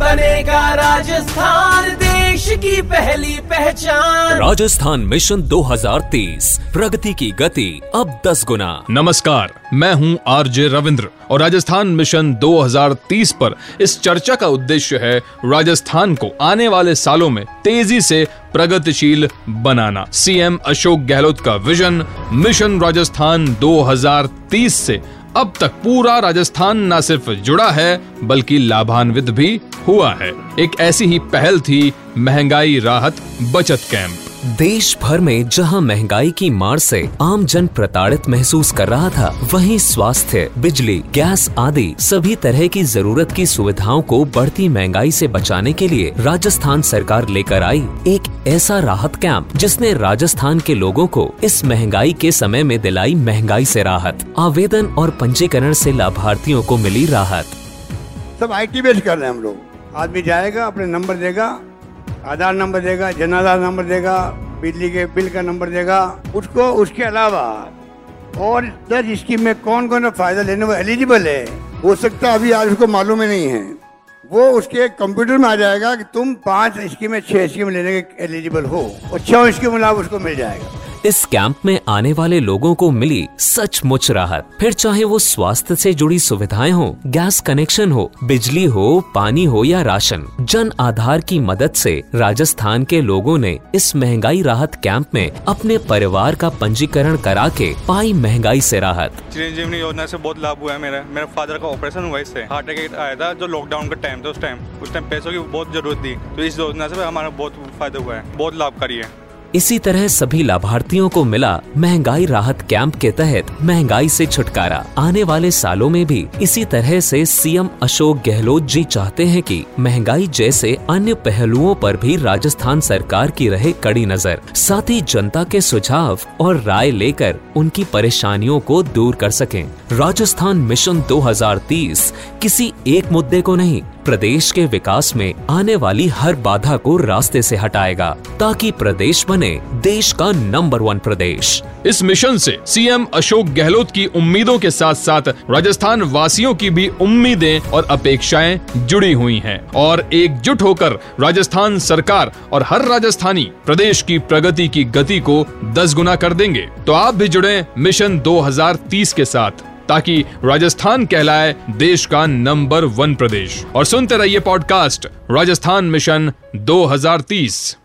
बनेगा राजस्थान देश की पहली पहचान। राजस्थान मिशन 2030 प्रगति की गति अब 10 गुना। नमस्कार मैं हूँ आरजे रविंद्र और राजस्थान मिशन 2030 पर इस चर्चा का उद्देश्य है राजस्थान को आने वाले सालों में तेज़ी से प्रगतिशील बनाना। सीएम अशोक गहलोत का विजन मिशन राजस्थान 2030 से अब तक पूरा राजस्थान न सिर्फ़ जुड़ा है बल्कि लाभान्वित भी हुआ है। एक ऐसी ही पहल थी महँगाई राहत बचत कैंप। देश भर में जहाँ महँगाई की मार से आम जन प्रताड़ित महसूस कर रहा था वहीं स्वास्थ्य बिजली गैस आदि सभी तरह की ज़रूरत की सुविधाओं को बढ़ती महँगाई से बचाने के लिए राजस्थान सरकार लेकर आई एक ऐसा राहत कैंप जिसने राजस्थान के लोगों को इस महँगाई के समय में दिलाई महँगाई से राहत आवेदन और पंजीकरण से लाभार्थियों को मिली राहत। सब आई बेस्ड कर रहे हैं हम लोग। आदमी जाएगा, अपने नंबर देगा, आधार नंबर देगा जन आधार नंबर देगा, बिजली के बिल का नंबर देगा, उसको, उसके अलावा और दस स्कीम में कौन कौन फ़ायदा लेने वो एलिजिबल है? हो सकता अभी आज उसको मालूम ही नहीं है। वो उसके कंप्यूटर में आ जाएगा कि तुम पाँच स्कीमें छह स्कीम लेने के एलिजिबल हो और छह स्कीम लाभ उसको मिल जाएगा। इस कैंप में आने वाले लोगों को मिली सचमुच राहत। फिर चाहे वो स्वास्थ्य से जुड़ी सुविधाएँ हो, गैस कनेक्शन हो, बिजली हो, पानी हो या राशन, जन आधार की मदद से राजस्थान के लोगों ने इस महँगाई राहत कैंप में अपने परिवार का पंजीकरण करा के पाई महँगाई से राहत। चिरंजीवनी योजना से बहुत लाभ हुआ है मेरा। मेरे फादर का ऑपरेशन हुआ इससे। हार्ट अटैक आया था जो लॉकडाउन का टाइम था उस टाइम उस टाइम पैसों की बहुत ज़रूरत थी। तो इस योजना से हमारा बहुत फ़ायदा हुआ है। बहुत लाभकारी है। इसी तरह सभी लाभार्थियों को मिला महँगाई राहत कैंप के तहत महँगाई से छुटकारा। आने वाले सालों में भी इसी तरह से सीएम अशोक गहलोत जी चाहते हैं कि महँगाई जैसे अन्य पहलुओं पर भी राजस्थान सरकार की रहे कड़ी नज़र। साथ ही जनता के सुझाव और राय लेकर उनकी परेशानियों को दूर कर सकें। राजस्थान मिशन 2030 किसी एक मुद्दे को नहीं प्रदेश के विकास में आने वाली हर बाधा को रास्ते से हटाएगा, ताकि प्रदेश बने देश का नंबर वन प्रदेश। इस मिशन से सीएम अशोक गहलोत की उम्मीदों के साथ साथ राजस्थान वासियों की भी उम्मीदें और अपेक्षाएँ जुड़ी हुई हैं और एकजुट होकर राजस्थान सरकार और हर राजस्थानी प्रदेश की प्रगति की गति को दस गुना कर देंगे। तो आप भी जुड़े मिशन 2030 के साथ। ताकि राजस्थान कहलाए देश का नंबर वन प्रदेश। और सुनते रहिए पॉडकास्ट राजस्थान मिशन 2030